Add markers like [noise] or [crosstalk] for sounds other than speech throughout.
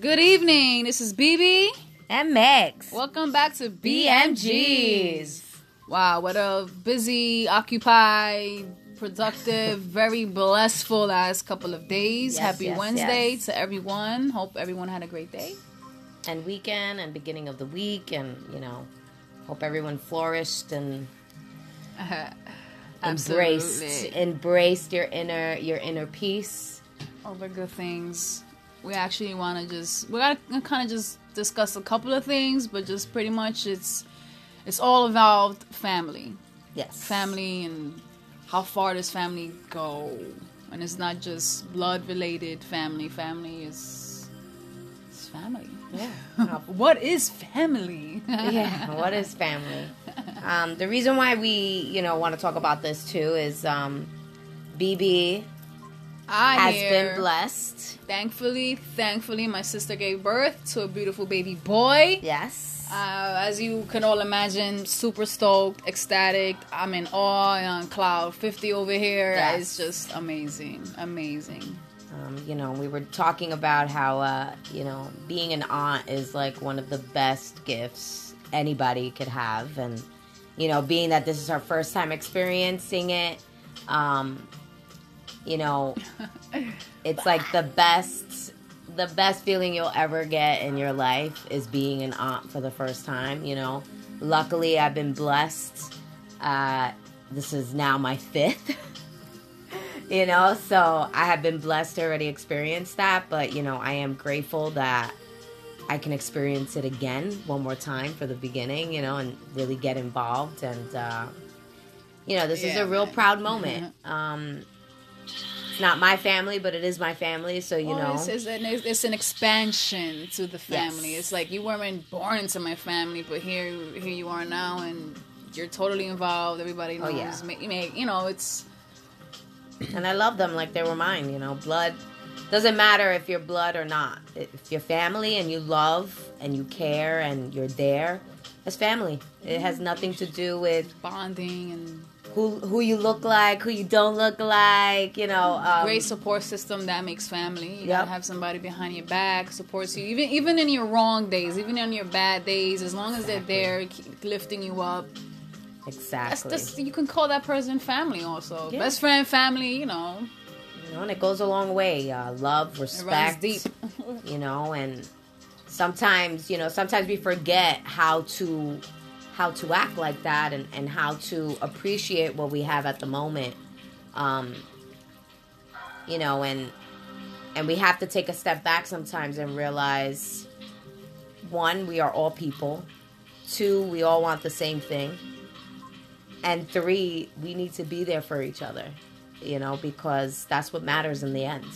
Good evening. This is BB. And Megs. Welcome back to BMGs. Wow, what a busy, occupied, productive, [laughs] very blessful last couple of days. Yes, Happy yes, Wednesday yes. to everyone. Hope everyone had a great day. And weekend and beginning of the week and, you know, hope everyone flourished and [laughs] embraced Absolutely. embraced your inner your inner peace. All the good things. We actually want to just we're gonna kind of just discuss a couple of things, but just pretty much it's it's all about family. Yes. family and how far does family go and it's not just blood related family family is it's family Yeah. [laughs] what is family [laughs] yeah. What is family? Um, the reason why we, you know, want to talk about this too is um, BB I has hear, been blessed. thankfully thankfully my sister gave birth to a beautiful baby boy Yes. uh, as you can all imagine super stoked ecstatic i'm in awe and on cloud 50 over here Yes. it's just amazing amazing Um, you know, we were talking about how, uh, you know, being an aunt is like one of the best gifts anybody could have. And, you know, being that this is our first time experiencing it, um, you know, [laughs] it's like the best, the best feeling you'll ever get in your life is being an aunt for the first time, you know. Luckily, I've been blessed. Uh, this is now my fifth. [laughs] you know so i have been blessed to already experience that but you know i am grateful that i can experience it again one more time for the beginning you know and really get involved and uh you know this is a real man. proud moment [laughs] um it's not my family but it is my family so you Well, know it's, it's, an, it's an expansion to the family. Yes. It's like you weren't born into my family, but here, here you are now, and you're totally involved. Everybody knows. Oh, yeah. You know, it's and I love them like they were mine. You know, blood doesn't matter if you're blood or not. If you're family and you love and you care and you're there, it's family. It has nothing to do with bonding and who who you look like, who you don't look like. You know, um, great support system that makes family. You Yep. gotta have somebody behind your back, supports you, even even in your wrong days, even in your bad days. As long as they're there, lifting you up. Exactly. that's you can call that person family. Also, Yeah. best friend, family. You know, you know, and it goes a long way. Uh, love, respect, deep. you know, and sometimes you know sometimes we forget how to how to act like that and, and how to appreciate what we have at the moment. Um you know and and we have to take a step back sometimes and realize one we are all people. Two we all want the same thing. And three we need to be there for each other you know because that's what matters in the end.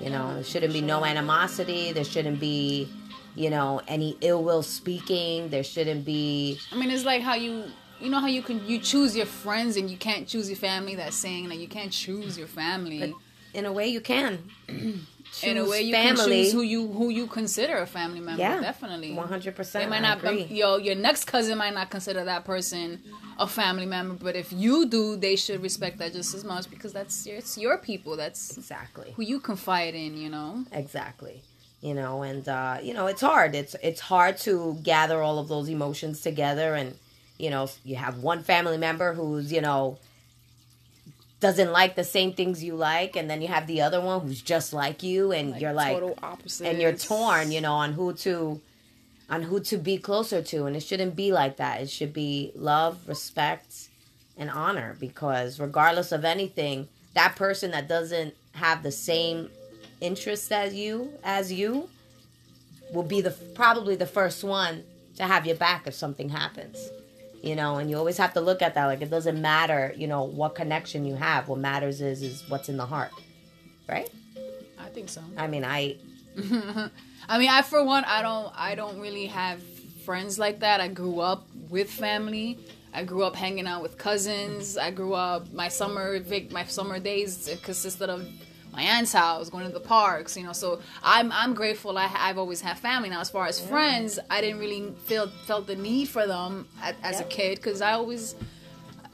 You know, there shouldn't be no animosity. There shouldn't be, you know, any ill will speaking. There shouldn't be. I mean, it's like how you you know how you can you choose your friends and you can't choose your family. That saying that you can't choose your family. But in a way, you can. [clears throat] in a way, you can family. choose who you who you consider a family member. Yeah, definitely. 100% They percent. might not. agree. Yo, your next cousin might not consider that person a family member, but if you do, they should respect that just as much because that's your, it's your people. That's Exactly. who you confide in. You know. Exactly. You know, and uh, you know, it's hard. It's it's hard to gather all of those emotions together, and you know, you have one family member who's you know doesn't like the same things you like, and then you have the other one who's just like you, and you're like, total opposite. and you're torn, you know, on who to on who to be closer to and it shouldn't be like that. It should be love, respect, and honor because regardless of anything, that person that doesn't have the same interests as you as you will be the probably the first one to have your back if something happens. You know, and you always have to look at that like it doesn't matter, you know, what connection you have. What matters is is what's in the heart. Right? I think so. I mean, I [laughs] I mean, I for one, I don't, I don't really have friends like that. I grew up with family. I grew up hanging out with cousins. I grew up my summer my summer days consisted of my aunt's house, going to the parks. You know, so I'm I'm grateful. I, I've always had family. Now, as far as friends, I didn't really feel felt the need for them as, as a kid because I always.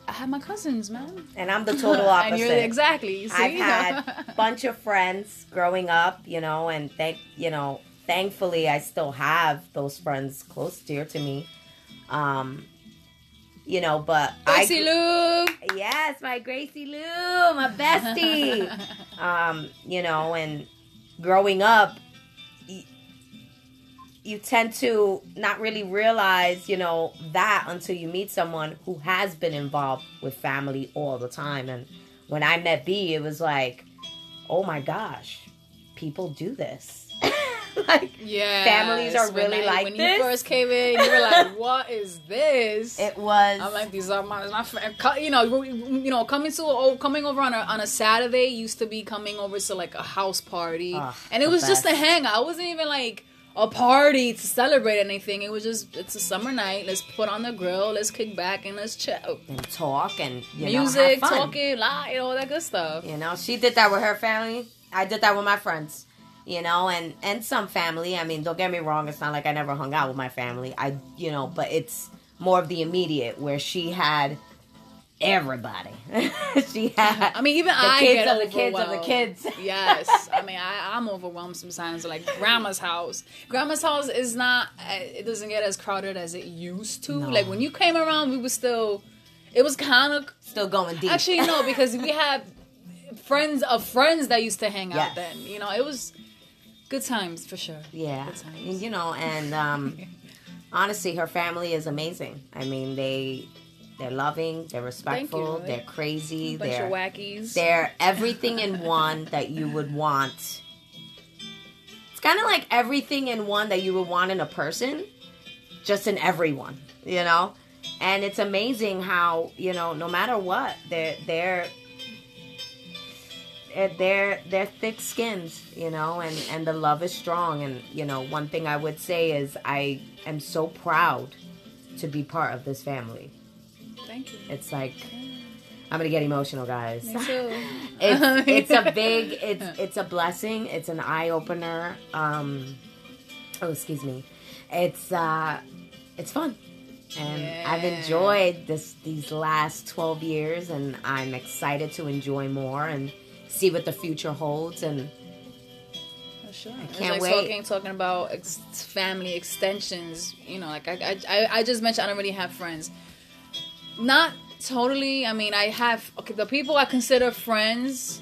I had my cousins, man. and I'm the total [laughs] opposite. and you're exactly. You see? I've had a [laughs] bunch of friends growing up, you know, and thank you know, thankfully I still have those friends close dear to me. Um, you know, but Gracie I Lou. yes, my Gracie Lou, my bestie. [laughs] um, you know, and growing up, y- you tend to not really realize, you know, that until you meet someone who has been involved with family all the time. And when I met B, it was like, oh my gosh, people do this. [laughs] like, Yeah. Families are really like when this? you first came in, you were like, [laughs] "What is this?" it was. I'm like, these are my, my you know, you know, coming to oh, coming over on a on a Saturday used to be coming over to like a house party, Ugh, and it was just a best. hangout. It wasn't even like a party to celebrate anything. It was just it's a summer night. Let's put on the grill. Let's kick back and let's chill. and talk and you know, Music, fun. talking, lie, you know, all that good stuff. You know, she did that with her family. I did that with my friends. You know, and and some family. I mean, don't get me wrong. It's not like I never hung out with my family. I, you know, but it's more of the immediate where she had everybody. [laughs] she had. I mean, even the I kids of the kids of the kids. [laughs] yes, I mean, I, I'm overwhelmed sometimes. Like grandma's house. Grandma's house is not. uh, It doesn't get as crowded as it used to. No. Like when you came around, we were still. It was kind of Still going deep. actually no because we had [laughs] friends of friends that used to hang out Yes. then. You know, it was good times for sure. Yeah, Good times. you know, and um, [laughs] honestly, her family is amazing. I mean, they they're loving, they're respectful, they're crazy, Bunch they're of wackies. they're everything in one that you would want. It's kind of like everything in one that you would want in a person, just in everyone, you know. And it's amazing how you know, no matter what, they're they're they're they're, they're thick skins, you know, and and the love is strong. And you know, one thing I would say is I am so proud to be part of this family. Thank you. It's like I'm gonna get emotional, guys. Me too. [laughs] it's [laughs] it's a big it's it's a blessing. It's an eye opener. Um, oh, excuse me. It's uh, it's fun, and I've enjoyed this these last twelve years, and I'm excited to enjoy more and see what the future holds. And sure. I can't like wait. Talking, talking about ex- family extensions. You know, like I, I, I- I just mentioned, I don't really have friends. Not totally. I mean, I have okay. The people I consider friends.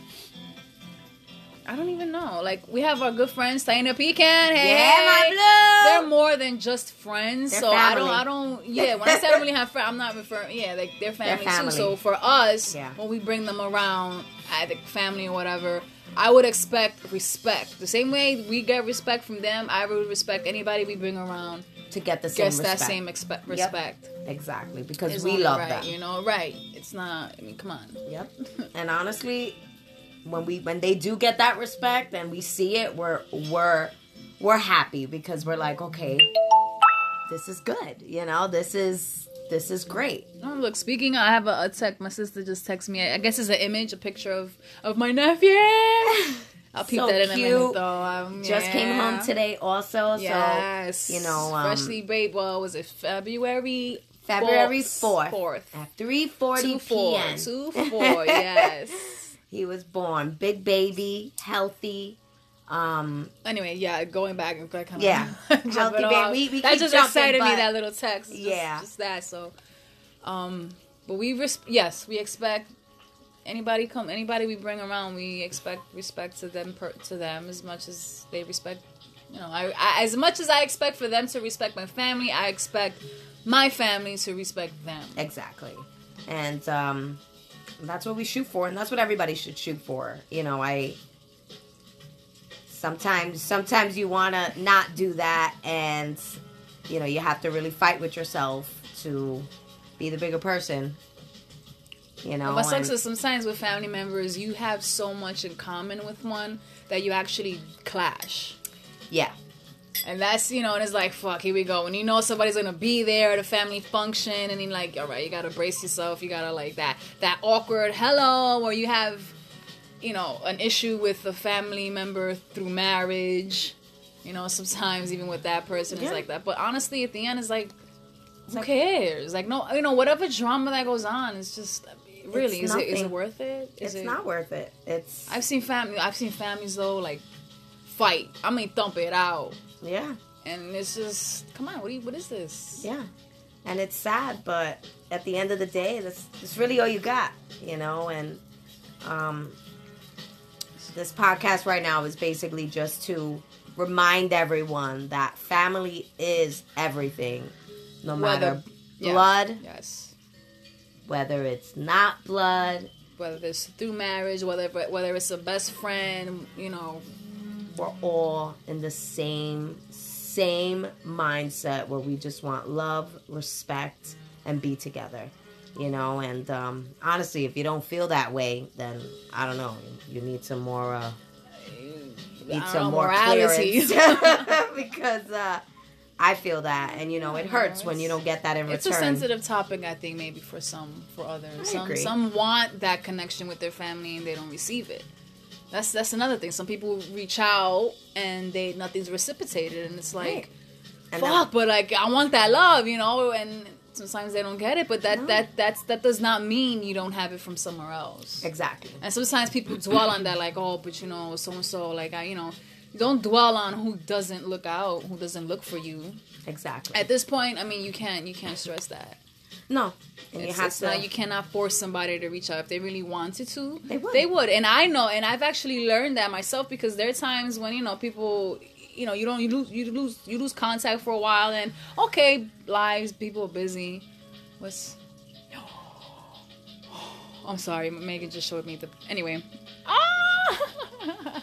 I don't even know. Like we have our good friends, Taina Pecan. Hey, Yeah, my blue. They're more than just friends. They're so I don't. I don't. [laughs] Yeah, when I say I don't really have friends, I'm not referring. Yeah, like they're family, family. too. So for us, Yeah. when we bring them around, either family or whatever, I would expect respect. The same way we get respect from them, I would respect anybody we bring around. to get the same Gets respect. that same expe- respect. exactly because It's we love right, them. You know, right? It's not. I mean, come on. Yep. [laughs] And honestly, when we when they do get that respect and we see it, we're we're we're happy because we're like, okay, this is good. You know, this is this is great. Oh, look, speaking, I have a, a text. My sister just texted me. I guess it's an image, a picture of of my nephew. [laughs] I'll peep So that in a cute. minute, though. Um, Just came home today, also. Yes, So you know, um, freshly baked. Well, was it February? February fourth, Fourth. at three forty p.m. Two four. [laughs] Yes. He was born, big baby, healthy. Um, Anyway, yeah, going back and kind of Yeah. [laughs] Healthy baby. We- we that just excited me that little text. Just- Yeah. just that. So, um, but we res- yes, we expect anybody come anybody we bring around. We expect respect to them per- to them as much as they respect. You know, I, I as much as I expect for them to respect my family, I expect my family to respect them. Exactly. And um, that's what we shoot for, and that's what everybody should shoot for. You know, I sometimes sometimes you want to not do that, and you know you have to really fight with yourself to be the bigger person. You know, What sucks is sometimes with family members, you have so much in common with one that you actually clash. yeah, And that's, you know, and it's like, fuck, here we go. When you know somebody's gonna be there at a family function, and you're like, all right, you gotta brace yourself. You gotta, like, that, that awkward hello, or you have, you know, an issue with a family member through marriage. You know, sometimes even with that person, Yeah. it's like that. But honestly, at the end, it's like, who like- cares? Like, no, you know, whatever drama that goes on, it's just, really, It's is it, is it worth it? Is it's it, not worth it. It's I've seen family. I've seen families though like fight. I mean, thump it out. Yeah. And it's just, come on, what, you, what is this? Yeah. And it's sad, but at the end of the day, that's, that's really all you got, you know? And um, this podcast right now is basically just to remind everyone that family is everything, no Whether- matter yeah. blood, Yes. whether it's not blood, Whether it's through marriage, whether whether it's a best friend, you know, we're all in the same same mindset where we just want love, respect, and be together. You know, and um, honestly, if you don't feel that way, then I don't know. You need some more. Uh, need don't some more morality. [laughs] [laughs] because uh, I feel that, and you know, it hurts when you don't get that in return. it's a sensitive topic, I think, maybe for some, for others. I some agree. some want that connection with their family and they don't receive it. That's that's another thing. Some people reach out and they nothing's reciprocated, and it's like, Right. And fuck. But like, I want that love, you know. And sometimes they don't get it. But that No. that that's that does not mean you don't have it from somewhere else. exactly. And sometimes people dwell on that, like, oh, but you know, so and so, like, I, you know, don't dwell on who doesn't look out, who doesn't look for you. Exactly. At this point, I mean, you can't, you can't stress that. No, and you It's, have it's to. not, you cannot force somebody to reach out if they really wanted to. They would. and I know, and I've actually learned that myself because there are times when you know people, you know, you don't, you lose, you lose, you lose contact for a while, and okay, lives, people are busy. What's no [gasps] I'm sorry, Megan just showed me the. Anyway. Ah! [laughs]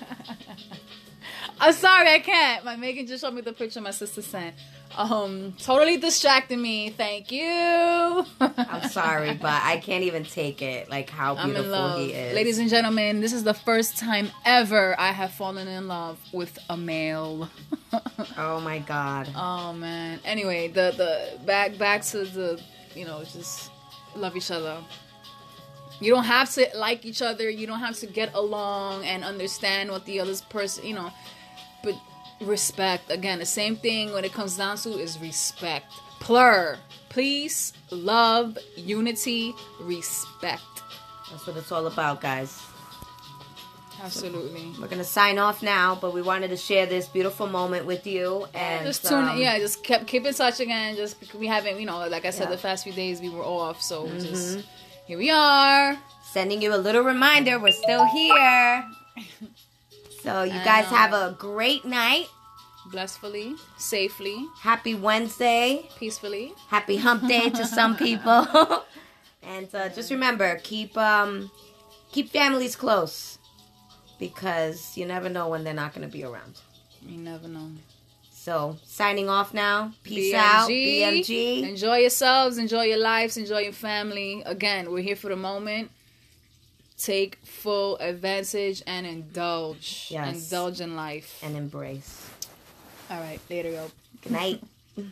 I'm sorry, I can't. My Megan just showed me the picture my sister sent. Um, totally distracting me. Thank you. I'm sorry, [laughs] but I can't even take it. Like how beautiful he is, Ladies and gentlemen, this is the first time ever I have fallen in love with a male. [laughs] Oh my god. oh man. Anyway, the the back back to the you know, just love each other. You don't have to like each other, you don't have to get along and understand what the other person, you know, respect. Again, the same thing when it comes down to is respect. Plur. Peace, love, unity, respect. That's what it's all about, guys. Absolutely. We're gonna sign off now, but we wanted to share this beautiful moment with you and just tune um, yeah just keep keep in touch again just we haven't you know like i said Yeah. the past few days we were off so Mm-hmm. just here we are sending you a little reminder we're still here. [laughs] So you guys have a great night. blissfully safely Happy Wednesday. peacefully Happy Hump Day to some [laughs] people. [laughs] and uh, just remember, keep um, keep families close because you never know when they're not going to be around. you never know So signing off now. Peace out, BMG. enjoy yourselves enjoy your lives enjoy your family again we're here for the moment take full advantage and indulge Yes. indulge in life and embrace. all right later yo Good night. [laughs]